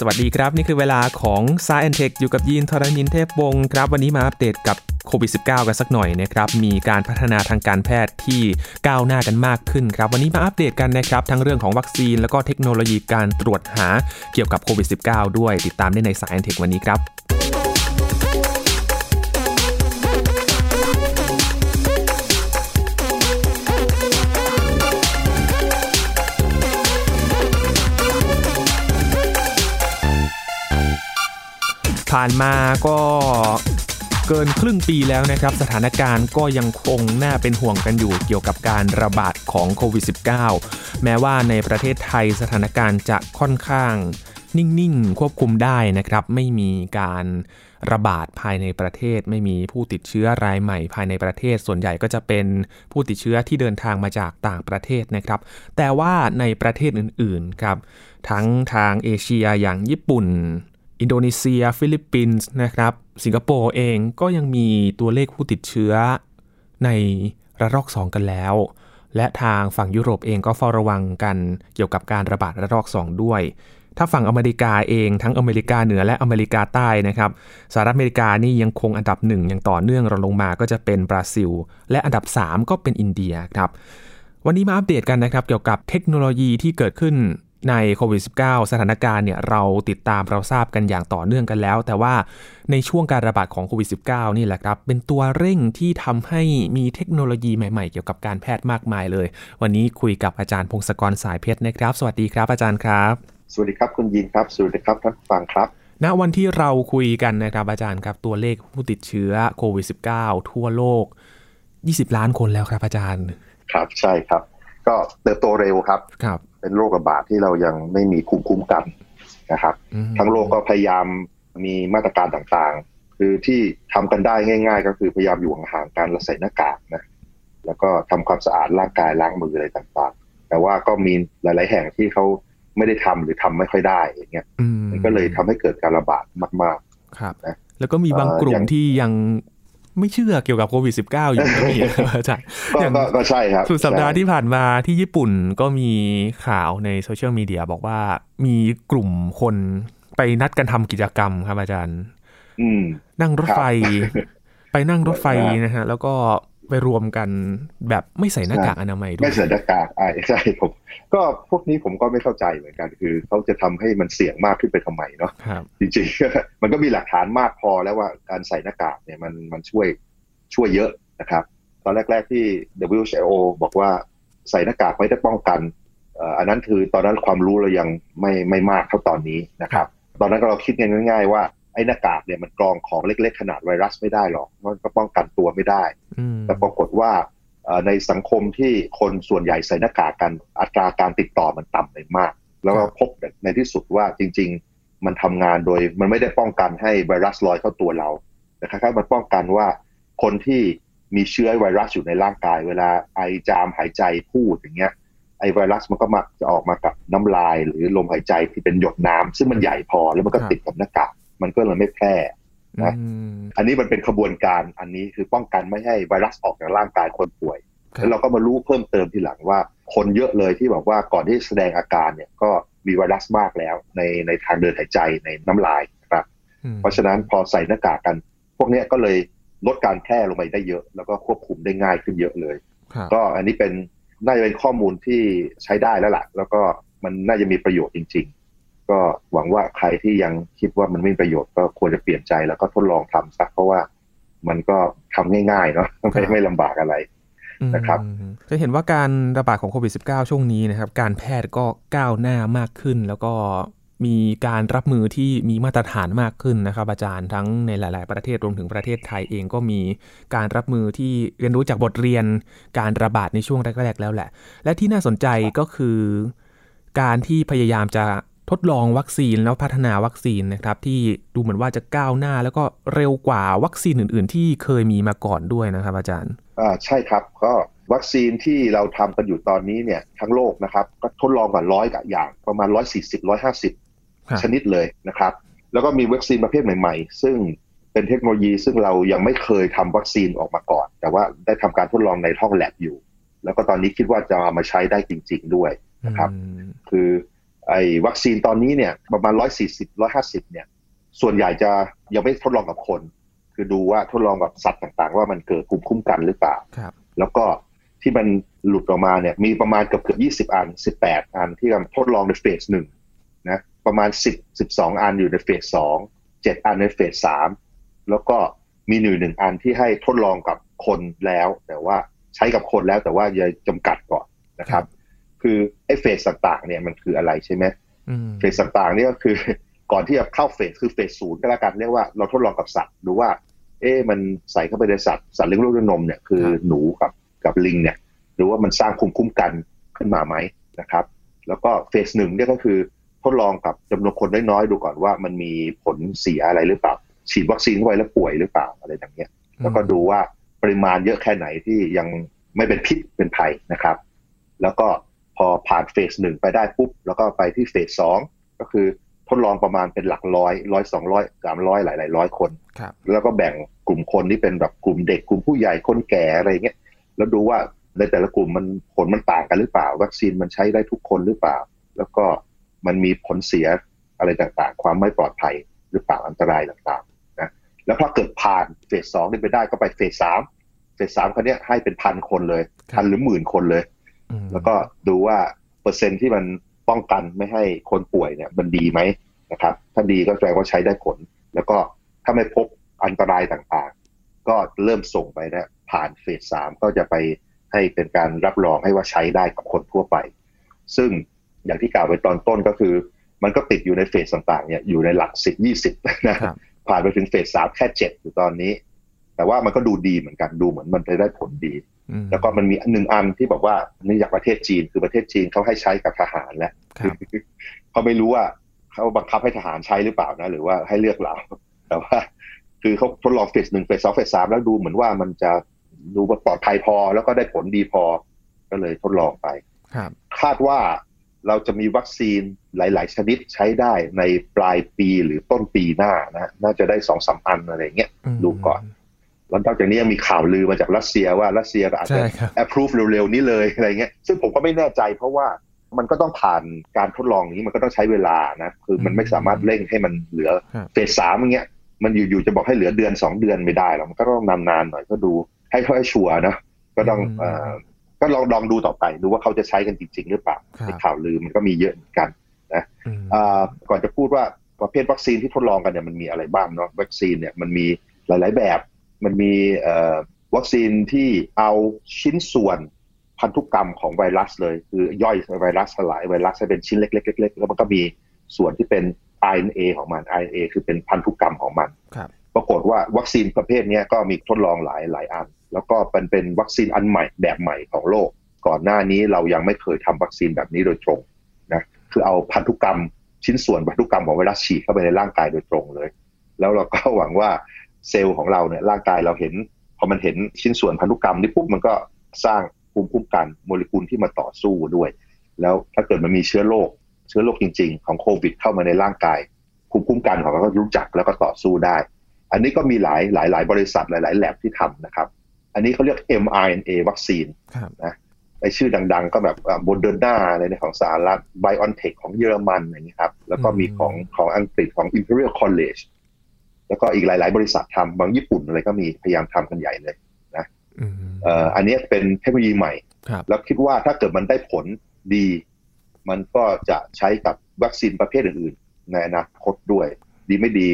สวัสดีครับ นี่คือเวลาของ s ายแอนเทคอยู่กับยีนทรณินเทพวงศ์ครับ วันนี้มาอัปเดตกับโควิด -19 กันสักหน่อยนะครับ มีการพัฒนาทางการแพทย์ที่ก้าวหน้ากันมากขึ้นครับ วันนี้มาอัปเดตกันนะครับ ทั้งเรื่องของวัคซีน แล้วก็เทคโนโลยีการตรวจหาเกี่ยวกับโควิด -19 ด้วยติดตามได้ใน Sci and Tech วันนี้ครับ ผ่านมาก็เกินครึ่งปีแล้วนะครับ สถานการณ์ก็ยังคงน่าเป็นห่วงกันอยู่เกี่ยวกับการระบาดของโควิด -19 แม้ว่าในประเทศไทยสถานการณ์จะค่อนข้างนิ่งๆ ควบคุมได้นะครับ ไม่มีการระบาดภายในประเทศ ไม่มีผู้ติดเชื้อรายใหม่ภายในประเทศ ส่วนใหญ่ก็จะเป็นผู้ติดเชื้อที่เดินทางมาจากต่างประเทศนะครับ แต่ว่าในประเทศออื่นๆครับทั้งทางเอเชียอย่างญี่ปุ่น อินโดนีเซีย ฟิลิปปินส์นะครับ สิงคโปร์เองก็ยังมีตัวเลขผู้ติดเชื้อในระลอก 2 กันแล้ว และทางฝั่งยุโรปเองก็เฝ้าระวังกันเกี่ยวกับการระบาดระลอก 2 ด้วย ถ้าฝั่งอเมริกาเองทั้งอเมริกาเหนือและอเมริกาใต้นะครับสหรัฐอเมริกานี่ยังคงอันดับหนึ่งอย่างต่อเนื่องรองลงมาก็จะเป็นบราซิล และอันดับ 3 ก็เป็นอินเดียครับวันนี้มาอัปเดตกันนะครับเกี่ยวกับเทคโนโลยีที่เกิดขึ้น ในโควิด -19 สถานการณ์เนี่ยเราติดตามเราทราบกันอย่างต่อเนื่องกันแล้ว แต่ว่าในช่วงการระบาดของโควิด -19 นี่แหละครับ เป็นตัวเร่งที่ทำให้มีเทคโนโลยีใหม่ๆ เกี่ยวกับการแพทย์มากมายเลย วันนี้คุยกับอาจารย์พงศกรสายเพชรนะครับ สวัสดีครับอาจารย์ครับ สวัสดีครับคุณยินครับสวัสดีครับท่านฟังครับณวันที่เราคุยกันนะครับอาจารย์ครับตัวเลขผู้ติดเชื้อโควิด -19 ทั่วโลก 20 ล้านคนแล้วครับอาจารย์ ครับใช่ครับ ก็เติบโตเร็วครับครับ เป็นโรคระบาดที่เรายังไม่มีคุ้มคุ้มกันนะครับอืมทั้งโลกก็พยายามมีมาตรการต่างๆ คือที่ทำกันได้ง่าย ๆ ก็คือพยายามอยู่ห่างๆกันและใส่หน้ากากนะแล้วก็ทำความสะอาดร่างกายล้างมืออะไรต่างๆ แต่ว่าก็มีหลาย ๆ แห่งที่เขาไม่ได้ทำหรือทำไม่ค่อยได้อย่างเงี้ยอืมมันก็เลยทำให้เกิดการระบาดมากครับนะแล้วก็มีบางเอ่อกลุ่มอย่างที่ยัง ไม่เชื่อเกี่ยวกับโควิด -19 อยู่ก็มีครับอาจารย์ๆก็อย่างก็ก็ใช่ครับสุดสัปดาห์ใช่ที่ผ่านมาที่ญี่ปุ่นก็มีข่าวในโซเชียลมีเดียบอกว่ามีกลุ่มคนไปนัดกันทำกิจกรรมครับอาจารย์อืมนั่งรถไฟครับไปนั่งรถไฟอ่านนะฮะ แล้วก็ ไปรวมกันแบบไม่ใส่หน้ากากอนามัยด้วไม่ยใส่หน้ากากอ่าใช่ผม ก็พวกนี้ผมก็ไม่เข้าใจเหมือนกัน คือเขาจะทำให้มันเสี่ยงมากขึ้นไปทำไมเนาะครับจริงๆ มันก็มีหลักฐานมากพอแล้วว่าการใส่หน้ากากเนี่ยมันมันช่วยช่วยเยอะนะครับ ตอนแรก ๆที่ WHO บอกว่าใส่หน้ากากไม่ได้ป้องกันเอ่ออันนั้นคือตอนนั้นความรู้เรายังไม่ไม่มากเท่าตอนนี้นะครับ ตอนนั้นก็เราคิดกันง่าย ๆ ว่า ไอ้หน้ากากเนี่ยมันกรองของเล็ก ๆ ขนาดไวรัสไม่ได้หรอกมันก็ป้องกันตัวไม่ได้อืมแต่ปรากฏว่าเอ่อในสังคมที่คนส่วนใหญ่ใส่หน้ากากกันอัตราการติดต่อมันต่ำไปมาก แล้วก็พบในที่สุดว่าจริง ๆ มันทำงานโดย มันไม่ได้ป้องกันให้ไวรัสลอยเข้าตัวเราแต่คล้ายๆมันป้องกันว่าคนที่มีเชื้อไวรัสอยู่ในร่างกาย เวลาไอจามหายใจพูดอย่างเงี้ยไอไวรัสมันก็มาจะออกมากับน้ำลายหรือลมหายใจที่เป็นหยดน้ำซึ่งมันใหญ่พอแล้วมันก็ติดกับหน้ากาก มันก็เลยไม่แพร่นะอืมอันนี้มันเป็นขบวนการอันนี้คือป้องกันไม่ให้ไวรัสออกจากร่างกายคนป่วยครับแล้วเราก็มารู้เพิ่มเติมทีหลังว่า คนเยอะเลยที่บอกว่าก่อนที่แสดงอาการเนี่ยก็มีไวรัสมากแล้วในในทางเดินหายใจในน้ำลายนะครับอืมเพราะฉะนั้นพอใส่หน้ากากกัน พวกเนี้ยก็เลยลดการแพร่ลงไปได้เยอะ แล้วก็ควบคุมได้ง่ายขึ้นเยอะเลยครับก็อันนี้เป็นน่าจะเป็นข้อมูลที่ใช้ได้แล้วล่ะ แล้วก็มันน่าจะมีประโยชน์จริง ๆ ก็หวังว่าใครที่ยังคิดว่ามันไม่มีประโยชน์ก็ควรจะเปลี่ยนใจแล้วก็ทดลองทำสักเพราะว่ามันก็ทำง่ายๆเนาะไม่ไม่ลำบากอะไรนะครับจะเห็นว่าการระบาดของโควิด -19 ช่วงนี้นะครับ การแพทย์ก็ก้าวหน้ามากขึ้น แล้วก็มีการรับมือที่มีมาตรฐานมากขึ้นนะครับ อาจารย์ทั้งในหลาย ๆ ประเทศรวมถึงประเทศไทยเองก็มีการรับมือที่เรียนรู้จากบทเรียน การระบาดในช่วงแรก ๆ แล้วแหละ และที่น่าสนใจก็คือ การที่พยายามจะ ทดลองวัคซีนแล้วพัฒนาวัคซีนนะครับที่ดูเหมือนว่าจะก้าวหน้า แล้วก็เร็วกว่าวัคซีนอื่น ๆ ที่เคยมีมาก่อนด้วยนะครับอาจารย์อ่าใช่ครับก็วัคซีนที่เราทำกันอยู่ตอนนี้เนี่ยทั้งโลกนะครับก็ทดลองกว่าร้อยกับอย่างประมาณ140 150ครับชนิดเลยนะครับ แล้วก็มีวัคซีนประเภทใหม่ ๆ ซึ่งเป็นเทคโนโลยีซึ่งเรายังไม่เคยทำวัคซีนออกมาก่อน แต่ว่าได้ทำการทดลองในห้องแลบอยู่ แล้วก็ตอนนี้คิดว่าจะเอามาใช้ได้จริง ๆ ด้วยนะครับอืมคือ ไอ้วัคซีนตอนนี้เนี่ยประมาณร้อยสี่สิบร้อยห้าสิบเนี่ย ส่วนใหญ่จะยังไม่ทดลองกับคน คือดูว่าทดลองกับสัตว์ต่างๆ ว่ามันเกิดภูมิคุ้มกันหรือเปล่าครับแล้วก็ที่มันหลุดออกมาเนี่ยมีประมาณเกือบเกือบยี่สิบอันสิบแปดอันที่กำลังทดลองในเฟสหนึ่งนะประมาณสิบสิบสองอันอยู่ในเฟสสองเจ็ดอันในเฟสสามแล้วก็มีหนึ่งหนึ่งอันที่ให้ทดลองกับคนแล้ว แต่ว่าใช้กับคนแล้วแต่ว่าอย่าจำกัดก่อนนะครับ คือไอ้เฟสต่างๆเนี่ยมันคืออะไรใช่ไหมอืมเฟสต่างๆนี่ก็คือก่อนที่จะเข้าเฟสคือเฟสศูนย์ก็แล้วกันเรียกว่าเราทดลองกับสัตว์ดูว่า เอ๊ะมันใส่เข้าไปในสัตว์สัตว์เลี้ยงลูกด้วยนมเนี่ยคือหนูกับกับลิงเนี่ยหรือว่ามันสร้างภูมิคุ้มกันขึ้นมาไหมนะครับ แล้วก็เฟสหนึ่งเนี่ยก็คือทดลองกับจำนวนคนน้อยๆดูก่อนว่ามันมีผลเสียอะไรหรือเปล่าฉีดวัคซีนเข้าไปแล้วป่วยหรือเปล่าอะไรอย่างเงี้ย แล้วก็ดูว่าปริมาณเยอะแค่ไหนที่ยังไม่เป็นพิษเป็นภัยนะครับ แล้วก็ พอผ่านเฟสหนึ่งไปได้ปุ๊บ แล้วก็ไปที่เฟสสองก็คือทดลองประมาณเป็นหลักร้อยร้อยสองร้อยสามร้อยหลายหลายๆร้อยคนครับแล้วก็แบ่งกลุ่มคนที่เป็นแบบกลุ่มเด็กกลุ่มผู้ใหญ่คนแก่อะไรเงี้ยแล้วดูว่าในแต่ละกลุ่มมันผลมันต่างกันหรือเปล่า วัคซีนมันใช้ได้ทุกคนหรือเปล่า แล้วก็มันมีผลเสียอะไรต่างๆ ความไม่ปลอดภัยหรือเปล่าอันตรายต่างๆนะแล้วพอเกิดผ่านเฟสสองนี่ไปได้ก็ไปเฟสสามเฟสสามครั้นี้ยให้เป็นพันคนเลยครับพันหรือหมื่นคนเลยอืม แล้วก็ดูว่าเปอร์เซ็นต์ที่มันป้องกันไม่ให้คนป่วยเนี่ยมันดีไหมนะครับ ถ้าดีก็แสดงว่าใช้ได้ผล แล้วก็ถ้าไม่พบอันตรายต่างๆ ก็เริ่มส่งไปนะผ่านเฟสสามก็จะไปให้เป็นการรับรองให้ว่าใช้ได้กับคนทั่วไป ซึ่งอย่างที่กล่าวไปตอนต้นก็คือ มันก็ติดอยู่ในเฟสต่างๆเนี่ยอยู่ในหลักสิบยี่สิบนะครับผ่านไปถึงเฟสสามแค่เจ็ดอยู่ตอนนี้ แต่ว่ามันก็ดูดีเหมือนกันดูเหมือนมันจะได้ผลดีอืม แล้วก็มันมีหนึ่งอันที่บอกว่านี่จากประเทศจีนคือประเทศจีนเขาให้ใช้กับทหารแล้วครับเขาไม่รู้ว่าเขาบังคับให้ทหารใช้หรือเปล่านะ หรือว่าให้เลือกเราแต่ว่า คือเขาทดลองเฟสหนึ่งเฟสสองเฟสสามแล้วดูเหมือนว่ามันจะดูว่าปลอดภัยพอ แล้วก็ได้ผลดีพอ ก็เลยทดลองไปครับคาดว่าเราจะมีวัคซีนหลาย ๆ ชนิดใช้ได้ในปลายปีหรือต้นปีหน้านะ น่าจะได้สองสามอันอะไรเงี้ยมดูก่อน แล้วนอกจากนี้ยังมีข่าวลือมาจากรัสเซียว่ารัสเซียก็อาจจะใช่ครับ approve เร็วๆนี้เลยอะไรเงี้ยซึ่งผมก็ไม่แน่ใจเพราะว่ามันก็ต้องผ่านการทดลองนี้มันก็ต้องใช้เวลานะคือมันไม่สามารถเร่งให้มันเหลือครับเฟสสามอย่างเงี้ยมันอยู่ๆจะบอกให้เหลือเดือนสองเดือนไม่ได้หรอกมันก็ต้องนานๆหน่อยก็ดูให้ค่อยๆชัวร์นะก็ต้องอืมเอ่อก็ลองลองดูต่อไปดูว่าเขาจะใช้กันจริง ๆ หรือเปล่าครับในข่าวลือมันก็มีเยอะเหมือนกันอืมอ่าก่อนจะพูดว่าประเภทวัคซีนที่ทดลองกันเนี่ยมันมีอะไรบ้างเนาะวัคซีนเนี่ยมันมีหลาย ๆ แบบ มันมีเอ่อวัคซีนที่เอาชิ้นส่วนพันธุกรรมของไวรัสเลย คือย่อยไวรัสสลายไวรัสให้เป็นชิ้นเล็กๆๆๆแล้วมันก็มีส่วนที่เป็น RNA ของมัน RNA คือเป็นพันธุกรรมของมันครับปรากฏว่าวัคซีนประเภทเนี้ยก็มีทดลองหลายหลายอัน แล้วก็เป็นเป็นวัคซีนอันใหม่แบบใหม่ของโลก ก่อนหน้านี้เรายังไม่เคยทำวัคซีนแบบนี้โดยตรงนะคือเอาพันธุกรรมชิ้นส่วนพันธุกรรมของไวรัสฉีดเข้าไปในร่างกายโดยตรงเลย แล้วเราก็หวังว่า เซลล์ของเราเนี่ยร่างกายเราเห็น พอมันเห็นชิ้นส่วนพันธุกรรมนี่ปุ๊บมันก็สร้างภูมิคุ้มกันโมเลกุลที่มาต่อสู้ด้วย แล้วถ้าเกิดมันมีเชื้อโรคเชื้อโรคจริง ๆ ของโควิด เข้ามาในร่างกาย ภูมิคุ้มกันของเราก็รู้จักแล้วก็ต่อสู้ได้ อันนี้ก็มีหลายหลายหลายบริษัทหลาย ๆ แล็บที่ทำนะครับ อันนี้เขาเรียก mRNA วัคซีนครับไอ้ชื่อดังๆ ก็แบบโมเดอร์นาอะไรในของสหรัฐ BioNTech ของเยอรมันอย่างนี้ครับ แล้วก็มีอืมของของอังกฤษของ Imperial College แล้วก็อีกหลาย ๆ บริษัททำบางญี่ปุ่นอะไรก็มีพยายามทำกันใหญ่เลยอืมเอ่ออันนี้เป็นเทคโนโลยีใหม่ครับแล้วคิดว่าถ้าเกิดมันได้ผลดี มันก็จะใช้กับวัคซีนประเภทอื่น ๆ ในอนาคตด้วย ดีไม่ดี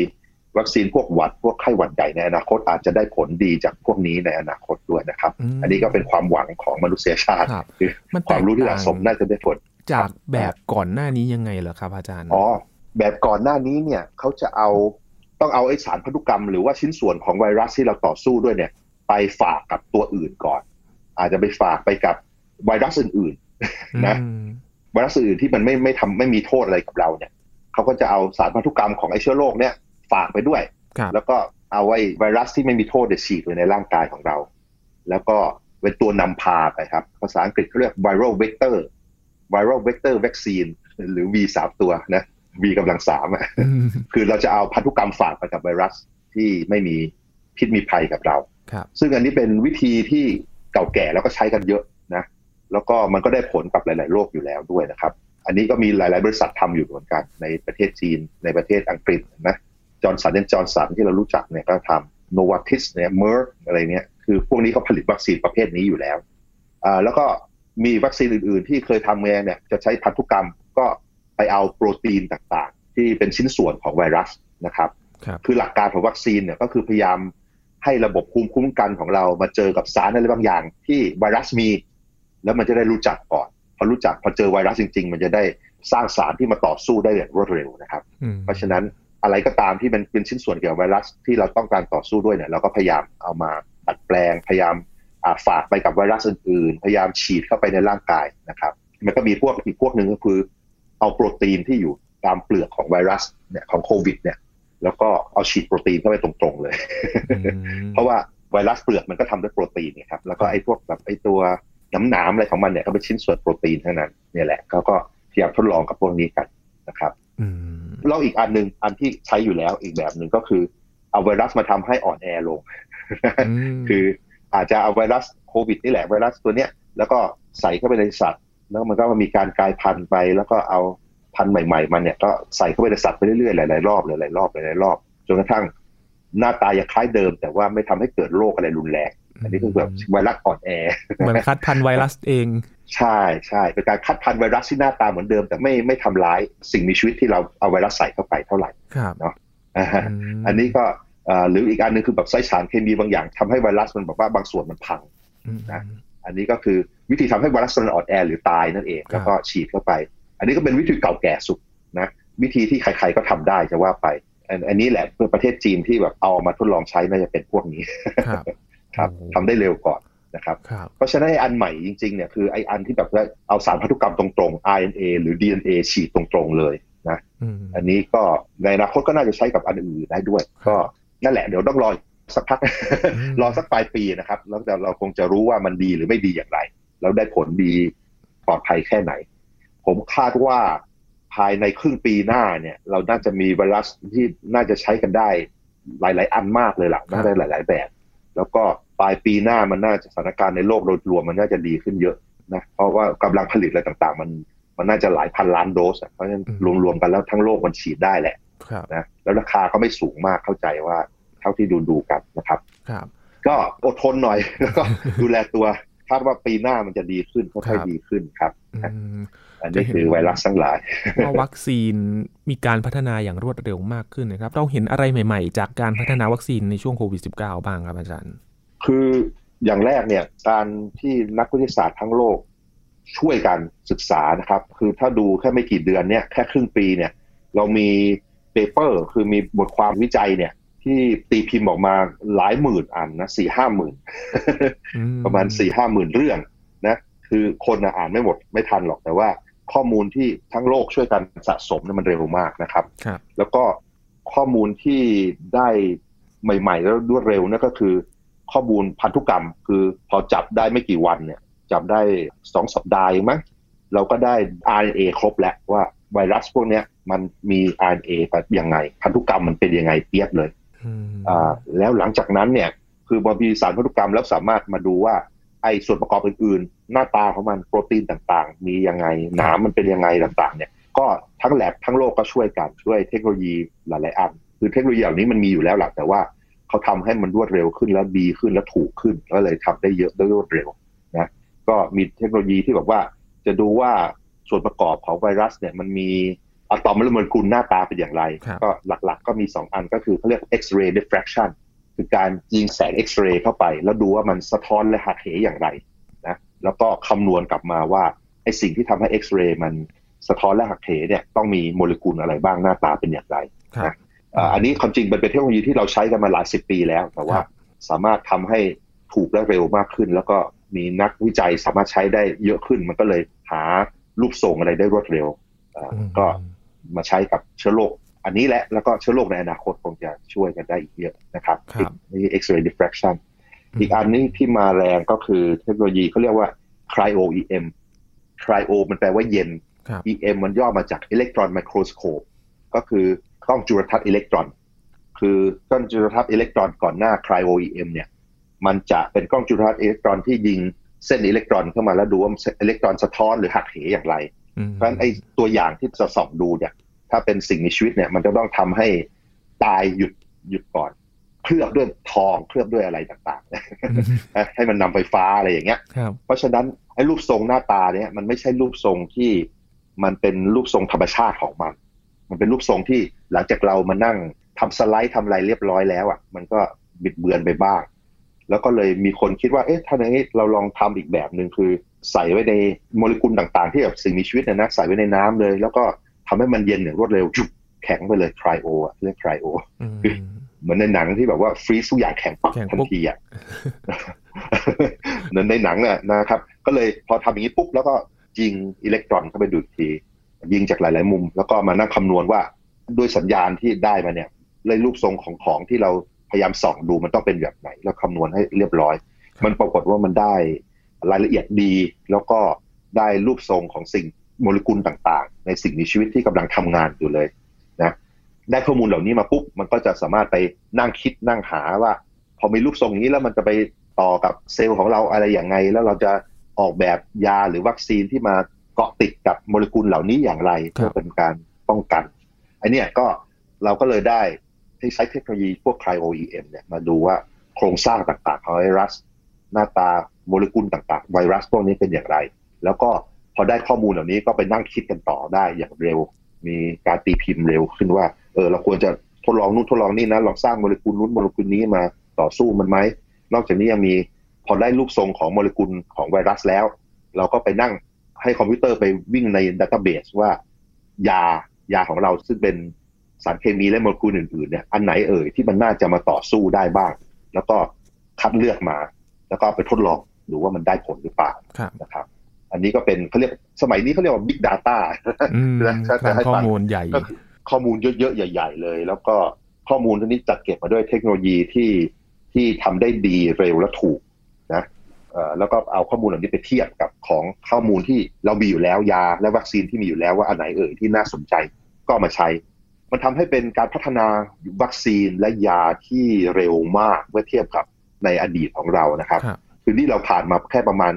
วัคซีนพวกหวัด พวกไข้หวัดใหญ่ในอนาคตอาจจะได้ผลดีจากพวกนี้ในอนาคตด้วยนะครับมอันนี้ก็เป็นความหวังของมนุษยชาติครับคือมันความรู้ที่สะสมแตกต่างน่าจะได้ผล จากแบบก่อนหน้านี้ยังไงเหรอครับ อาจารย์ อ๋อ แบบก่อนหน้านี้เนี่ยเขาจะเอา ต้องเอาไอสารพันธุกรรมหรือว่าชิ้นส่วนของไวรัสที่เราต่อสู้ด้วยเนี่ย ไปฝากกับตัวอื่นก่อน อาจจะไปฝากไปกับไวรัสอื่นๆนะอืมไวรัสอื่นที่มันไม่ไม่ทำไม่มีโทษอะไรกับเราเนี่ยเขาก็จะเอาสารพันธุกรรมของไอเชื้อโรคเนี่ยฝากไปด้วยครับแล้วก็เอาไว้ไวรัสที่ไม่มีโทษเนี่ยฉีดไว้ในร่างกายของเรา แล้วก็เป็นตัวนำพาไปครับ ภาษาอังกฤษเขาเรียก viral vector viral vector vaccine หรือ V สามตัวนะ V กำลังสามอะคือเราจะเอาพันธุกรรมฝากไปกับไวรัสที่ไม่มีพิษมีภัยกับเราครับซึ่งอันนี้เป็นวิธีที่เก่าแก่แล้วก็ใช้กันเยอะนะ แล้วก็มันก็ได้ผลกับหลาย ๆ โรคอยู่แล้วด้วยนะครับ อันนี้ก็มีหลาย ๆ บริษัททำอยู่เหมือนกันในประเทศจีนในประเทศอังกฤษนะ Johnson and Johnson ที่เรารู้จักเนี่ยก็ทำ Novartis เนี่ย Merck อะไรเนี่ยคือพวกนี้เขาผลิตวัคซีนประเภทนี้อยู่แล้วอ่าแล้วก็มีวัคซีนอื่น ๆ ที่เคยทำเองเนี่ยจะใช้พันธุกรรมก็ ไปเอาโปรตีนต่างๆ ที่เป็นชิ้นส่วนของไวรัสนะครับครับคือหลักการของวัคซีนเนี่ยก็คือพยายามให้ระบบภูมิคุ้มกันของเรามาเจอกับสารอะไรบางอย่าง ที่ไวรัสมี แล้วมันจะได้รู้จักก่อนพอรู้จักพอเจอไวรัสจริง ๆ มันจะได้สร้างสารที่มาต่อสู้ได้อย่างรวดเร็วนะครับอืมเพราะฉะนั้นอะไรก็ตามที่มันเป็นชิ้นส่วนเกี่ยวกับไวรัสที่เราต้องการต่อสู้ด้วยเนี่ยเราก็พยายามเอามาดัดแปลง พยายามอ่าฝากไปกับไวรัสอื่นๆ พยายามฉีดเข้าไปในร่างกายนะครับ มันก็มีพวกอีกพวกหนึ่งก็คือ เอาโปรตีนที่อยู่ตามเปลือกของไวรัสเนี่ยของโควิด เนี่ย แล้วก็เอาฉีดโปรตีนเข้าไปตรงๆเลยอืมเพราะว่าไวรัสเปลือกมันก็ทำด้วยโปรตีนเนี่ยครับ แล้วก็ไอ้พวกแบบไอ้ตัวน้ำหนามอะไรของมันเนี่ยก็เป็นชิ้นส่วนโปรตีนทั้งนั้นเนี่ยแหละเขาก็พยายามทดลองกับพวกนี้กันนะครับอืมแล้วอีกอันหนึ่งอันที่ใช้อยู่แล้วอีกแบบหนึ่งก็คือ เอาไวรัสมาทำให้อ่อนแอลงมคืออาจจะเอาไวรัสโควิดนี่แหละไวรัสตัวเนี้ย แล้วก็ใส่เข้าไปในสัตว์ แล้วมันก็มีการกลายพันธุ์ไป แล้วก็เอาพันธุ์ใหม่ ๆ มันเนี่ยก็ใส่เข้าไปในสัตว์ไปเรื่อยๆหลายๆรอบหลายๆรอบหลายๆรอบจนกระทั่งหน้าตายังคล้ายเดิม แต่ว่าไม่ทำให้เกิดโรคอะไรรุนแรงอันนี้คือแบบไวรัสอ่อนแอเหมือนคัดพันธุ์ไวรัสเอง ใช่ใช่เป็นการคัดพันธุ์ไวรัสที่หน้าตาเหมือนเดิม แต่ไม่ไม่ทำร้ายสิ่งมีชีวิตที่เราเอาไวรัสใส่เข้าไปเท่าไหร่ครับอ่าฮะมอันนี้ก็เอ่อหรืออีกอันหนึงคือแบบใช้สารเคมีบางอย่างทำให้ไวรัสมันแบบว่าบางส่วนมันพังอืมนะ อันนี้ก็คือวิธีทำให้ไวรัสมันอ่อนแอหรือตายนั่นเองครับแล้วก็ฉีดเข้าไป อันนี้ก็เป็นวิธีเก่าแก่สุดนะวิธีที่ใครๆก็ทำได้จะว่าไป อันอันนี้แหละเพื่อประเทศจีนที่แบบเอามาทดลองใช้น่าจะเป็นพวกนี้ครับครับโอ้ทำได้เร็วก่อนนะครับครับเพราะฉะนั้นไอ้อันใหม่จริงๆเนี่ยคือไอ้อันที่แบบว่าเอาสารพันธุกรรมตรงๆ RNA หรือ DNA ฉีดตรงๆเลยนะอืมอันนี้ก็ในอนาคตก็น่าจะใช้กับอันอื่นได้ด้วย ก็นั่นแหละเดี๋ยวต้องรอ สักพักมรอสักปลายปีนะครับ แล้วแต่เราคงจะรู้ว่ามันดีหรือไม่ดีอย่างไร แล้วได้ผลดีปลอดภัยแค่ไหน ผมคาดว่าภายในครึ่งปีหน้าเนี่ย เราน่าจะมีไวรัสที่น่าจะใช้กันได้หลาย ๆ อันมากเลยล่ะน่าจะหลาย ๆ แบบ แล้วก็ปลายปีหน้ามันน่าจะสถานการณ์ในโลกโดยรวมมันน่าจะดีขึ้นเยอะนะเพราะว่ากำลังผลิตอะไรต่าง ๆ มันมันน่าจะหลายพันล้านโดสอะเพราะฉะนั้นรวม ๆ กันแล้วทั้งโลกมันฉีดได้แหละครับนะแล้วราคาก็ไม่สูงมากเข้าใจว่า เท่าที่ดูดูๆกันนะครับครับ ก็อดทนหน่อยแล้วก็ดูแลตัวคาดว่าปีหน้ามันจะดีขึ้นค่ครัอยบๆดีขึ้นครับอืมอันนี้คือไวรัสทั้งหลายว่าวัคซีนมีการพัฒนาอย่างรวดเร็วมากขึ้นนะครับ เราเห็นอะไรใหม่ๆ จากการพัฒนาวัคซีนในช่วงโควิด -19 บ้างครับอาจารย์ คืออย่างแรกเนี่ยการที่นักวิทยาศาสตร์ทั้งโลกช่วยกันศึกษานะครับ คือถ้าดูแค่ไม่กี่เดือนเนี่ยแค่ครึ่งปีเนี่ย เรามีเปเปอร์ คือมีบทความวิจัยเนี่ย ที่ตีพิมพ์ออกมาหลายหมื่นอันนะสี่ห้าหมื่นอืประมาณสี่ห้าหมื่นเรื่องนะคือคนน่ะอ่านไม่หมดไม่ทันหรอกแต่ว่าข้อมูลที่ทั้งโลกช่วยกันสะสมเนี่ยมันเร็วมากนะครับครับ แล้วก็ข้อมูลที่ได้ใหม่ ๆ แล้วรวดเร็วนั่นก็คือ ข้อมูลพันธุกรรม คือพอจับได้ไม่กี่วันเนี่ย จับได้สองสัปดาห์เองมั้งเราก็ได้ RNA ครบแล้วว่าไวรัสพวกเนี้ยมันมี RNA แบบยังไง พันธุกรรมมันเป็นยังไงเปียบเลย อืมอ่าแล้วหลังจากนั้นเนี่ย คือบอมีสารพันธุกรรมแล้วสามารถมาดูว่าไอ้ส่วนประกอบอื่นๆ หน้าตาของมันโปรตีนต่างๆ มียังไงหนามมันเป็นยังไงต่างๆ เนี่ย ก็ทั้งแลบทั้งโลกก็ช่วยกันช่วยเทคโนโลยีหลายๆอันคือเทคโนโลยีเหล่านี้มันมีอยู่แล้วแหละแต่ว่าเขาทำให้มันรวดเร็วขึ้นแล้วดีขึ้นแล้วถูกขึ้นก็เลยทำได้เยอะได้รวดเร็วนะก็มีเทคโนโลยีที่แบบว่าจะดูว่าส่วนประกอบของไวรัสเนี่ยมันมี อะตอมและโมเลกุลหน้าตาเป็นอย่างไรครับก็หลักๆก็มี 2 อันก็คือเขาเรียก X-ray diffraction คือการยิงแสงเอ็กซเรย์เข้าไป แล้วดูว่ามันสะท้อนและหักเหอย่างไรนะแล้วก็คำนวณกลับมาว่าไอสิ่งที่ทำให้เอ็กซเรย์มันสะท้อนและหักเหเนี่ยต้องมีโมเลกุลอะไรบ้างหน้าตาเป็นอย่างไรครับอ่าอันนี้ความจริงมันเป็นเทคโนโลยีที่เราใช้กันมาหลายสิบปีแล้ว แต่ว่าครับสามารถทำให้ถูกและเร็วมากขึ้น แล้วก็มีนักวิจัยสามารถใช้ได้เยอะขึ้น มันก็เลยหารูปทรงอะไรได้รวดเร็วอ่าอืมก็ มาใช้กับเชื้อโรคอันนี้แหละแล้วก็เชื้อโรคในอนาคตคงจะช่วยกันได้อีกเยอะนะครับครับนี่ X-ray diffraction อีกอันนี้ที่มาแรงก็คือเทคโนโลยีเขาเรียกว่า cryo EM cryo มันแปลว่าเย็นครับ EM มันย่อมาจาก electron microscope ก็คือกล้องจุลทรรศน์อิเล็กตรอน คือกล้องจุลทรรศน์อิเล็กตรอนก่อนหน้า cryo EM เนี่ย มันจะเป็นกล้องจุลทรรศน์อิเล็กตรอนที่ยิงเส้นอิเล็กตรอนเข้ามาแล้วดูว่าอิเล็กตรอนสะท้อนหรือหักเหอย่างไร เพราะฉะนั้นไอ้ตัวอย่างที่จะส่องดูเนี่ย ถ้าเป็นสิ่งมีชีวิตเนี่ย มันจะต้องทำให้ตายหยุดหยุดก่อน เคลือบด้วยทองเคลือบด้วยอะไรต่างๆ ให้มันนำไฟฟ้าอะไรอย่างเงี้ย เพราะฉะนั้นไอ้รูปทรงหน้าตาเนี่ย มันไม่ใช่รูปทรงที่มันเป็นรูปทรงธรรมชาติของมัน มันเป็นรูปทรงที่หลังจากเรามานั่งทำสไลด์ทำอะไรเรียบร้อยแล้วอะ มันก็บิดเบือนไปบ้าง แล้วก็เลยมีคนคิดว่า เอ๊ะถ้าอย่างนี้เราลองทำอีกแบบหนึ่งคือ ใส่ไว้ในโมเลกุลต่างๆ ที่แบบสิ่งมีชีวิตนะนะใส่ไว้ในน้ำเลย แล้วก็ทำให้มันเย็นอย่างรวดเร็วจุบแข็งไปเลยครโอเรียกครโอเหมือนในหนังที่แบบว่าฟรีซทุกอย่างแข็งปักทันทีอะเหมือนในหนังน่ะนะครับ ก็เลยพอทำอย่างนี้ปุ๊บแล้วก็ยิงอิเล็กตรอนเข้าไปดูดที ยิงจากหลาย ๆ มุม แล้วก็มานั่งคำนวณว่าด้วยสัญญาณที่ได้มาเนี่ยเลยรูปทรงของของที่เราพยายามส่องดูมันต้องเป็นแบบไหน แล้วคำนวณให้เรียบร้อย มันปรากฏว่ามันได้ รายละเอียดดี แล้วก็ได้รูปทรงของสิ่งโมเลกุลต่างๆ ในสิ่งมีชีวิตที่กำลังทำงานอยู่เลยนะได้ข้อมูลเหล่านี้มาปุ๊บมันก็จะสามารถไปนั่งคิดนั่งหาว่า พอมีรูปทรงนี้แล้วมันจะไปต่อกับเซลล์ของเราอะไรอย่างไง แล้วเราจะออกแบบยาหรือวัคซีนที่มาเกาะติดกับโมเลกุลเหล่านี้อย่างไรเพื่อเป็นการป้องกันไอเนี้ยก็เราก็เลยได้ที่ใช้เทคโนโลยีพวก cryo-EM เนี่ยมาดูว่าโครงสร้างต่างๆของไวรัส หน้าตา โมเลกุลต่างๆ ไวรัสพวกนี้เป็นอย่างไร แล้วก็พอได้ข้อมูลเหล่านี้ก็ไปนั่งคิดกันต่อได้อย่างเร็ว มีการตีพิมพ์เร็วขึ้นว่าเออเราควรจะทดลองนู่นทดลองนี่นะลองสร้างโมเลกุลนู้นโมเลกุลนี้มาต่อสู้มันไหมนอกจากนี้ยังมีพอได้รูปทรงของโมเลกุลของไวรัสแล้ว เราก็ไปนั่งให้คอมพิวเตอร์ไปวิ่งใน database ว่ายายาของเราซึ่งเป็นสารเคมีและโมเลกุลอื่นๆเนี่ยอันไหนเอ่ยที่มันน่าจะมาต่อสู้ได้บ้าง แล้วก็คัดเลือกมา แล้วก็ไปทดลอง ดูว่ามันได้ผลหรือเปล่านะครับ อันนี้ก็เป็นเขาเรียกสมัยนี้เขาเรียกว่า Big Data นะข้อมูลใหญ่ก็ข้อมูลเยอะๆ ใหญ่ ๆ เลย แล้วก็ข้อมูลที่นี้จัดเก็บมาด้วยเทคโนโลยีที่ที่ทำได้ดีเร็วและถูกนะแล้วก็เอาข้อมูลเหล่านี้ไปเทียบกับของข้อมูลที่เรามีอยู่แล้วยา และวัคซีนที่มีอยู่แล้วว่าอันไหนเอ่ยที่น่าสนใจก็มาใช้ มันทำให้เป็นการพัฒนาวัคซีนและยาที่เร็วมากเมื่อเทียบกับในอดีตของเรานะครับ คือนี่เราผ่านมาแค่ประมาณ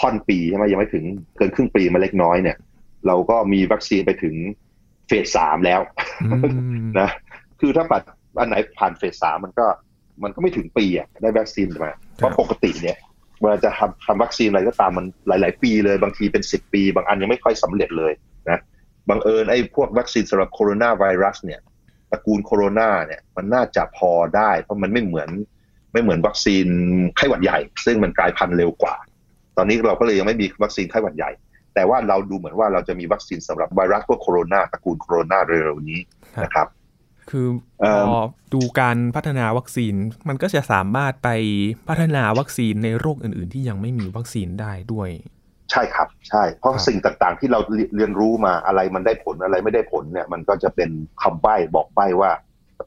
ค่อนปีใช่ไหมยังไม่ถึงเกินครึ่งปีมาเล็กน้อยเนี่ย เราก็มีวัคซีนไปถึงเฟสสามแล้วนะคือถ้าปัดอันไหนผ่านเฟสสามมันก็มันก็ไม่ถึงปีอะได้วัคซีนมาเพราะปกติเนี่ยเวลาจะทำทำวัคซีนอะไรก็ตามมันหลาย ๆ ปีเลยบางทีเป็นสิบปี บางอันยังไม่ค่อยสำเร็จเลยนะบังเอิญไอ้พวกวัคซีนสำหรับโคโรนาไวรัสเนี่ยตระกูลโคโรนาเนี่ยมันน่าจะพอได้ เพราะมันไม่เหมือน ไม่เหมือนวัคซีนไข้หวัดใหญ่ ซึ่งมันกลายพันธุ์เร็วกว่า ตอนนี้เราก็เลยยังไม่มีวัคซีนไข้หวัดใหญ่ แต่ว่าเราดูเหมือนว่าเราจะมีวัคซีนสำหรับไวรัสพวกโคโรนาตระกูลโคโรนาเร็วๆนี้นะครับ คือพอดูการพัฒนาวัคซีนมันก็จะสามารถไปพัฒนาวัคซีนในโรคอื่น ๆ ที่ยังไม่มีวัคซีนได้ด้วยใช่ครับ ใช่ เพราะสิ่งต่างๆที่เราเรียนรู้มาอะไรมันได้ผลอะไรไม่ได้ผลเนี่ยมันก็จะเป็นคำใบ้บอกใบ้ว่า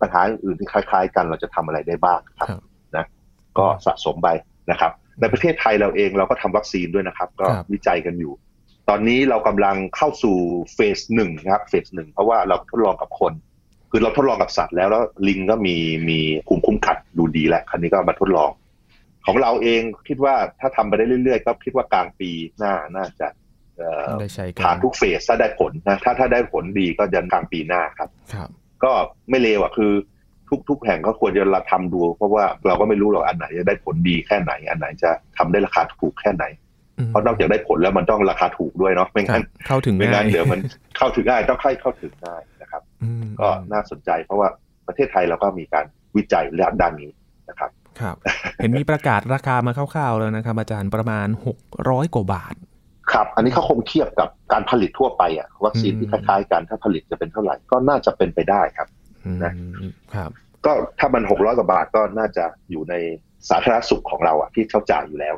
ปัญหาอื่นที่คล้าย ๆ กันเราจะทำอะไรได้บ้างครับนะ ก็สะสมไปนะครับ ในประเทศไทยเราเองเราก็ทำวัคซีนด้วยนะครับ ก็วิจัยกันอยู่ ตอนนี้เรากำลังเข้าสู่เฟสหนึ่งนะครับเฟสหนึ่งเพราะว่าเราทดลองกับคน คือเราทดลองกับสัตว์แล้วแล้วลิงก็มีมีภูมิคุ้มกันดูดีแล้วครั้นี้ก็มาทดลอง ของเราเองคิดว่าถ้าทำไปได้เรื่อยๆ ก็คิดว่ากลางปีหน้าน่าจะผ่านทุกเฟสถ้าได้ผลนะถ้าถ้าได้ผลดีก็จะกลางปีหน้าครับครับก็ไม่เลวอะคือ ทุกทุกแห่งก็ควรจะราทำดู เพราะว่าเราก็ไม่รู้หรอกอันไหนจะได้ผลดีแค่ไหน อันไหนจะทำได้ราคาถูกแค่ไหน เพราะนอกจากได้ผลแล้วมันต้องราคาถูกด้วยเนาะไม่งั้นเข้าถึงไม่งั้นเดี๋ยวมันเข้าถึงง่ายต้องค่อยเข้าถึงง่ายนะครับ ก็น่าสนใจเพราะว่าประเทศไทยเราก็มีการวิจัยด้านนี้นะครับครับ เห็นมีประกาศราคามาคร่าวๆแล้วนะครับ อาจารย์ประมาณหกร้อยกว่าบาท ครับ อันนี้เขาคงเทียบกับการผลิตทั่วไปอะวัคซีนที่คล้ายๆกันถ้าผลิตจะเป็นเท่าไหร่ก็น่าจะเป็นไปได้ครับ นะครับ ก็ถ้ามันหกร้อยกว่าบาทก็น่าจะอยู่ในสาธารณสุขของเราอะที่เข้าจ่ายอยู่แล้ว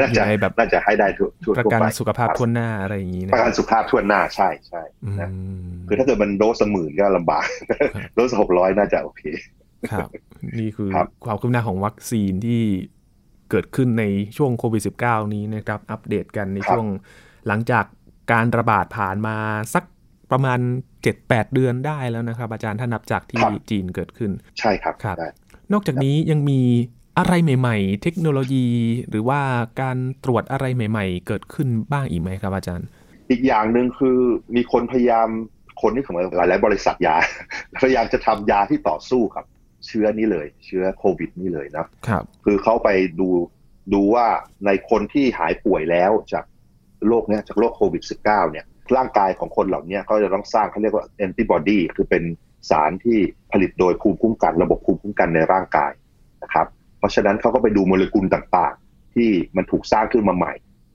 น่าจะแบบน่าจะให้ได้ทั่วไปประกันสุขภาพทั่วหน้าอะไรอย่างนี้นะประกันสุขภาพทั่วหน้าใช่ใช่นะคือถ้าเกิดมันโดสหมื่นก็ลำบากโดสหกร้อยน่าจะโอเคครับ นี่คือคความคืบหน้าของวัคซีนที่เกิดขึ้นในช่วงโควิด -19 นี้นะครับ อัปเดตกันในช่วงหลังจากการระบาดผ่านมาสักประมาณ 7-8 เดือนได้แล้วนะครับ อาจารย์ถ้านับจากที่จีนเกิดขึ้น ใช่ครับครับ นอกจากนี้ยังมีอะไรใหม่ ๆ เทคโนโลยี หรือว่าการตรวจอะไรใหม่ ๆ เกิดขึ้นบ้างอีกไหมครับ อาจารย์จอีกอย่างหนึ่งคือมีคนพยายามคนที่ของหลาย ๆ บริษัทยา พยายามจะทำยาที่ต่อสู้กับเชื้อนี้เลย เชื้อโควิดนี่เลยนะครับ คือเขาไปดูดูว่าในคนที่หายป่วยแล้วจากโรคเนี้ยจากโรคโควิด -19 เนี่ย ร่างกายของคนเหล่านี้เขาจะต้องสร้างเขาเรียกว่าแอนติบอดีคือเป็นสารที่ผลิตโดยภูมิคุ้มกันระบบภูมิคุ้มกันในร่างกายนะครับ เพราะฉะนั้นเขาก็ไปดูโมเลกุลต่างๆ ที่มันถูกสร้างขึ้นมาใหม่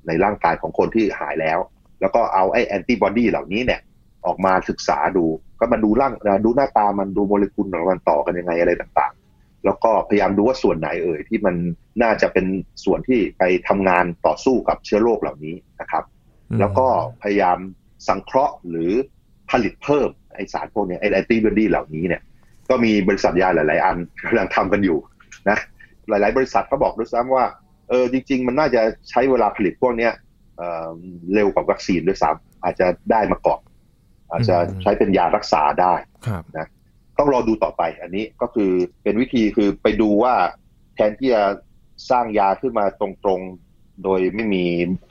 ในร่างกายของคนที่หายแล้ว แล้วก็เอาไอ้แอนติบอดีเหล่านี้เนี่ยออกมาศึกษาดูก็มาดูร่างดูหน้าตามันดูโมเลกุลของมันต่อกันยังไงอะไรต่างๆ แล้วก็พยายามดูว่าส่วนไหนเอ่ยที่มันน่าจะเป็นส่วนที่ไปทำงานต่อสู้กับเชื้อโรคเหล่านี้นะครับ แล้วก็พยายามสังเคราะห์หรือผลิตเพิ่มไอสารพวกนี้ไอแอนติบอดีเหล่านี้เนี่ย ก็มีบริษัทยาหลาย ๆ อันกำลังทำกันอยู่นะหลาย ๆ บริษัทเขาบอกด้วยซ้ำว่าเออจริง ๆ มันน่าจะใช้เวลาผลิตพวกเนี้ยเเร็วกว่าวัคซีนด้วยซ้ำอาจจะได้มาก่อนอาจจะใช้เป็นยารักษาได้นะต้องรอดูต่อไป อันนี้ก็คือเป็นวิธีคือไปดูว่าแทนที่จะสร้างยาขึ้นมาตรงๆ โดยไม่มี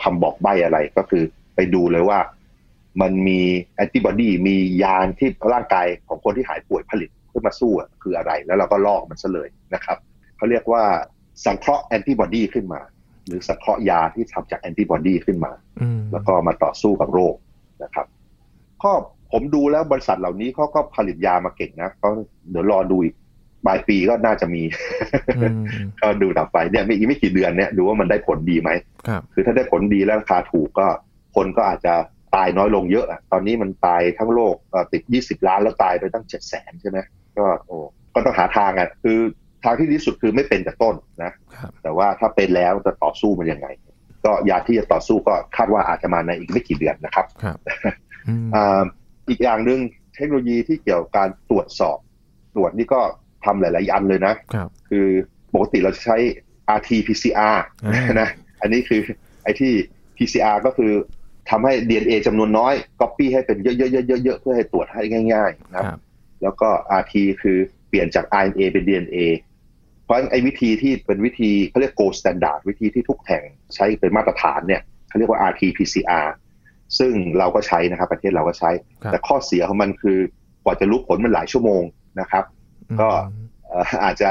คำบอกใบ้อะไรก็คือไปดูเลยว่ามันมีแอนติบอดีมียาที่ร่างกายของคนที่หายป่วยผลิตขึ้นมาสู้คืออะไร แล้วเราก็ลอกมันซะเลยนะครับเขาเรียกว่าสังเคราะห์แอนติบอดีขึ้นมา หรือสังเคราะห์ยาที่ทำจากแอนติบอดีขึ้นมา แล้วก็มาต่อสู้กับโรคนะครับก็ผมดูแล้วบริษัทเหล่านี้เขาก็ผลิตยามาเก่งนะเขาเดี๋ยวรอดูอีก ปลายปีก็น่าจะมี ก็ดูต่อไปเนี่ยไม่อีกไม่กี่เดือนเนี่ยดูว่ามันได้ผลดีไหมคือถ้าได้ผลดีแล้วราคาถูกก็คนก็อาจจะตายน้อยลงเยอะอะตอนนี้มันตายทั้งโลกติดยี่สิบล้านแล้วตายไปตั้งเจ็ดแสนใช่ไหมก็โอ้ก็ต้องหาทางอะคือทางที่ดีสุดคือไม่เป็นแต่ต้นนะ แต่ว่าถ้าเป็นแล้วจะต่อสู้มันยังไง ก็ยาที่จะต่อสู้ก็คาดว่าอาจจะมาในอีกไม่กี่เดือนนะครับอีกอย่างหนึ่งเทคโนโลยีที่เกี่ยวกับการตรวจสอบตรวจนี่ก็ ทำหลาย ๆ อันเลยนะ คือปกติเราจะใช้ RT-PCR นะอันนี้คือไอ้ที่ PCR ก็คือทำให้ DNA จำนวนน้อย Copy ให้เป็นเยอะๆๆๆเพื่อให้ตรวจให้ง่าย ๆ นะครับแล้วก็ RT คือเปลี่ยนจาก RNA เป็น DNA เพราะไอ้วิธีที่เป็นวิธีเขาเรียก gold standard วิธีที่ทุกแห่งใช้เป็นมาตรฐานเนี่ยเขาเรียกว่า RT-PCR ซึ่งเราก็ใช้นะครับประเทศเราก็ใช้ แต่ข้อเสียของมันคือกว่าจะรู้ผลมันหลายชั่วโมงนะครับ ก็อาจจะ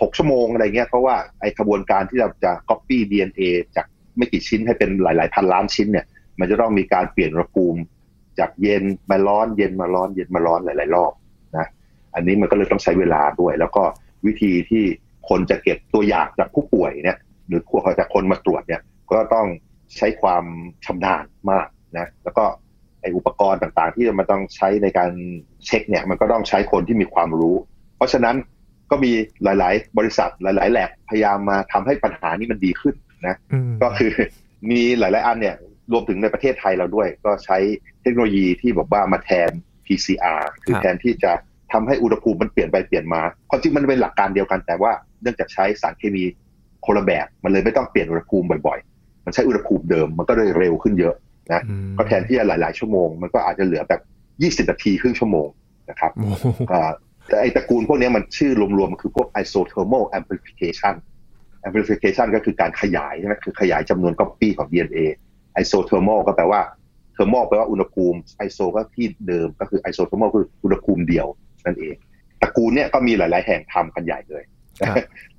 หกชั่วโมงอะไรเงี้ยเพราะว่าไอ้กระบวนการที่เราจะ copy DNA จากไม่กี่ชิ้นให้เป็นหลาย ๆ พันล้านชิ้นเนี่ย มันจะต้องมีการเปลี่ยนอุณหภูมิ จากเย็นมาร้อนเย็นมาร้อนเย็นมาร้อนหลาย ๆ รอบนะอันนี้มันก็เลยต้องใช้เวลาด้วย แล้วก็วิธีที่คนจะเก็บตัวอย่างจากผู้ป่วยเนี่ย หรือจากคนมาตรวจเนี่ย ก็ต้องใช้ความชำนาญมากนะแล้วก็ไออุปกรณ์ต่างๆ ที่มันต้องใช้ในการเช็คเนี่ย มันก็ต้องใช้คนที่มีความรู้เพ ราะฉะนั้นก็มีหลาย ๆ บริษัทหลาย ๆ แลบพยายามมาทำให้ปัญหานี้มันดีขึ้นนะก็คือมีหลาย ๆ อันเนี่ยรวมถึงในประเทศไทยเราด้วย ก็ใช้เทคโนโลยีที่บอกว่ามาแทน PCR คือแทนที่จะทำให้อุณหภูมิมันเปลี่ยนไปเปลี่ยนมาความจริงมันเป็นหลักการเดียวกันแต่ว่าเนื่องจากใช้สารเคมีคนละแบบมันเลยไม่ต้องเปลี่ยนอุณหภูมิบ่อย ๆ มันใช้อุณหภูมิเดิมมันก็เลยเร็วขึ้นเยอะนะก็แทนที่จะหลาย ๆ ชั่วโมง มันก็อาจจะเหลือแบบ 20 นาทีครึ่งชั่วโมงนะครับ แต่ไอ้ตระกูลพวกนี้มันชื่อรวมๆ คือพวก isothermal amplification amplification ก็คือการขยายใช่ไหมคือขยายจำนวนก๊อปปี้ของ DNA isothermal ก็แปลว่า thermal แปลว่าอุณหภูมิ iso ก็ที่เดิมก็คือ isothermal คืออุณหภูมิเดียวนั่นเอง ตระกูลเนี้ยก็มีหลาย ๆ แห่งทำกันใหญ่เลย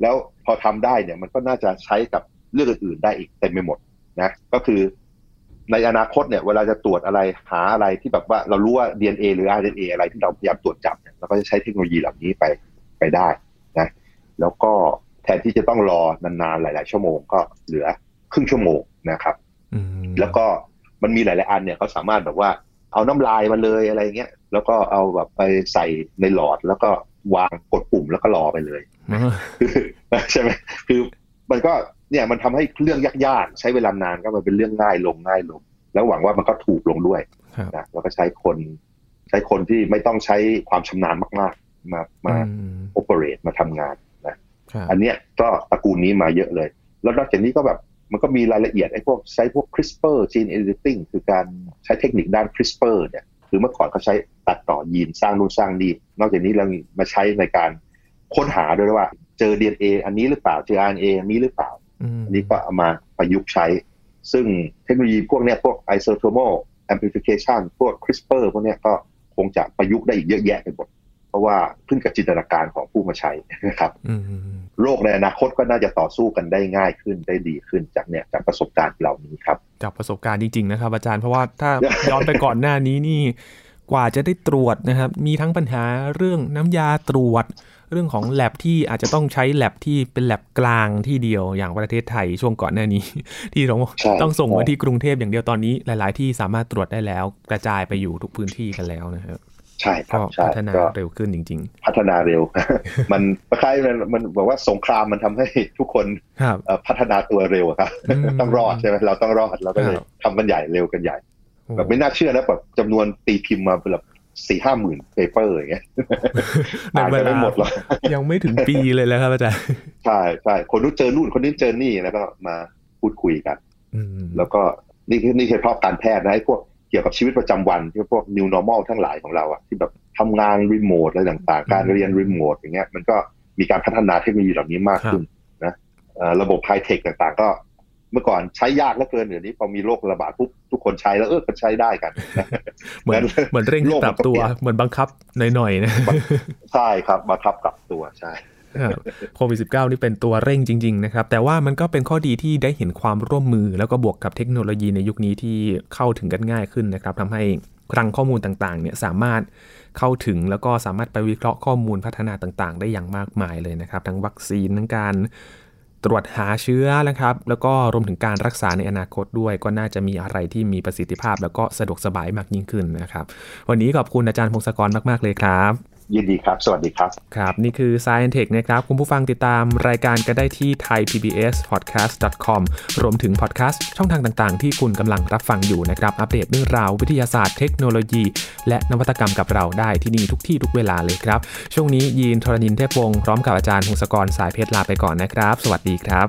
แล้วพอทำได้เนี่ยมันก็น่าจะใช้กับเรื่องอื่นๆได้อีกเต็มไปหมดนะ ก็คือ ในอนาคตเนี่ยเวลาจะตรวจอะไรหาอะไรที่แบบว่าเรารู้ว่า DNA หรือ RNA อะไรที่เราพยายามตรวจจับเนี่ยเราก็จะใช้เทคโนโลยีเหล่านี้ไปไปได้นะแล้วก็แทนที่จะต้องรอนานๆหลาย ๆ ชั่วโมงก็เหลือครึ่งชั่วโมงนะครับแล้วก็มันมีหลาย ๆ อันเนี่ยเขาสามารถแบบว่าเอาน้ำลายมาเลยอะไรเงี้ยแล้วก็เอาแบบไปใส่ในหลอด แล้วก็วางกดปุ่มแล้วก็รอไปเลยใช่ไหมคือมันก็ เนี่ยมันทำให้เรื่องยากๆใช้เวลานานก็มันเป็นเรื่องง่ายลงง่ายลง แล้วหวังว่ามันก็ถูกลงด้วยนะแล้วก็ใช้คนใช้คนที่ไม่ต้องใช้ความชำนาญมากๆ มามาโอเปเรตมาทำงานนะอันเนี้ยก็ตระกูลนี้มาเยอะเลย แล้วนอกจากนี้ก็แบบมันก็มีรายละเอียดไอ้พวกใช้พวก CRISPR gene editing คือการใช้เทคนิคด้าน CRISPR เนี่ยคือเมื่อก่อนเขาใช้ตัดต่อยีนสร้างนู่นสร้างนี่นอกจากนี้เรามาใช้ในการค้นหาด้วยว่า เจอ DNA อันนี้หรือเปล่าเจอ RNA อันนี้หรือเปล่า อันนี้ก็เอามาประยุกต์ใช้ ซึ่งเทคโนโลยีพวกเนี้ยพวก isothermal amplification พวก CRISPR พวกเนี้ยก็คงจะประยุกต์ได้อีกเยอะแยะไปหมด เพราะว่าขึ้นกับจินตนาการของผู้มาใช้นะครับอืมโรคในอนาคตก็น่าจะต่อสู้กันได้ง่ายขึ้นได้ดีขึ้นจากเนี่ยจากประสบการณ์เหล่านี้ครับ จากประสบการณ์จริง ๆ นะครับ อาจารย์เพราะว่าถ้าย้อนไปก่อนหน้านี้นี่กว่าจะได้ตรวจนะครับ มีทั้งปัญหาเรื่องน้ำยาตรวจ เรื่องของแ a บที่อาจจะต้องใช้แ a บที่เป็นแ a บกลางที่เดียวอย่างประเทศไทยช่วงก่อนหน้านี้ ที่เราใช่ต้องส่งมาใช่ที่กรุงเทพอย่างเดียวตอนนี้หลาย ๆ ที่สามารถตรวจได้แล้ว กระจายไปอยู่ทุกพื้นที่กันแล้วนะครับใช่ครับก็ใช่พัฒนาก็เร็วขึ้นจริงพัฒนาเร็ว มันคล้ายๆมันมันบอกว่าสงครามมันทำให้ทุกคนๆครับเอ่อพัฒนาตัวเร็วอะครับอืมต้องรอดใช่ไหมเราต้องรอดเราก็เลยครับทำกันใหญ่เร็วกันใหญ่แบบไม่น่าเชื่อนะแบบจำนวนตีพิมพ์มาเป็นแบบ สี่ห้าหมื่น paper อย่างเงี้ยในอ่านเวกันลาไม่หมดหรอกยังไม่ถึงปีเลยแล้วครับอาจารย์ใช่ใช่คนนู้นเจอนู่นคนนี้เจอนี่แล้วก็มาพูดคุยกันอืมแล้วก็นี่คือนี่คือเพราะการแพทย์นะไอ้พวกเกี่ยวกับชีวิตประจำวันที่พวก new normal ทั้งหลายของเราอะที่แบบทำงานรีโมทอะไรต่างๆ การเรียนรีโมทอย่างเงี้ยมันก็มีการพัฒนาเทคโนโลยีเหล่านี้มากขึ้นนะเอ่อระบบไฮเทคต่างๆ ก็ เมื่อก่อนใช้ยากเหลือเกินเดี๋ยวนี้พอมีโรคระบาดปุ๊บทุกคนใช้แล้วเออก็ใช้ได้กันนะเหมือนงั้นเหมือนเร่งให้โลกปมันรับก็ตัวเปลี่ยนเหมือนบังคับหน่อยๆนะใช่ครับมาทับกลับตัวใช่ครับโควิด -19 นี่เป็นตัวเร่งจริง ๆ นะครับ แต่ว่ามันก็เป็นข้อดีที่ได้เห็นความร่วมมือ แล้วก็บวกกับเทคโนโลยีในยุคนี้ที่เข้าถึงกันง่ายขึ้นนะครับทำให้คลังข้อมูลต่างๆเนี่ยสามารถเข้าถึงแล้วก็สามารถไปวิเคราะห์ข้อมูลพัฒนาต่างๆ ได้อย่างมากมายเลยนะครับ ทั้งวัคซีนทั้งการ ตรวจหาเชื้อนะครับ แล้วก็รวมถึงการรักษาในอนาคตด้วย ก็น่าจะมีอะไรที่มีประสิทธิภาพ แล้วก็สะดวกสบายมากยิ่งขึ้นนะครับ วันนี้ขอบคุณอาจารย์พงศกรมาก ๆ เลยครับ ยินดีครับ สวัสดีครับ ครับ นี่คือ Science Tech นะครับ คุณผู้ฟังติดตามรายการกันได้ที่ thaipbspodcast.com รวมถึงพอดแคสต์ช่องทางต่างๆ ที่คุณกำลังรับฟังอยู่นะครับ อัปเดตเรื่องราววิทยาศาสตร์เทคโนโลยี และนวัตกรรมกับเราได้ที่นี่ทุกที่ทุกเวลาเลยครับ ช่วงนี้ยีนทรณินเทพวงศ์พร้อมกับอาจารย์พงศกรสายเพชรลาไปก่อนนะครับ สวัสดีครับ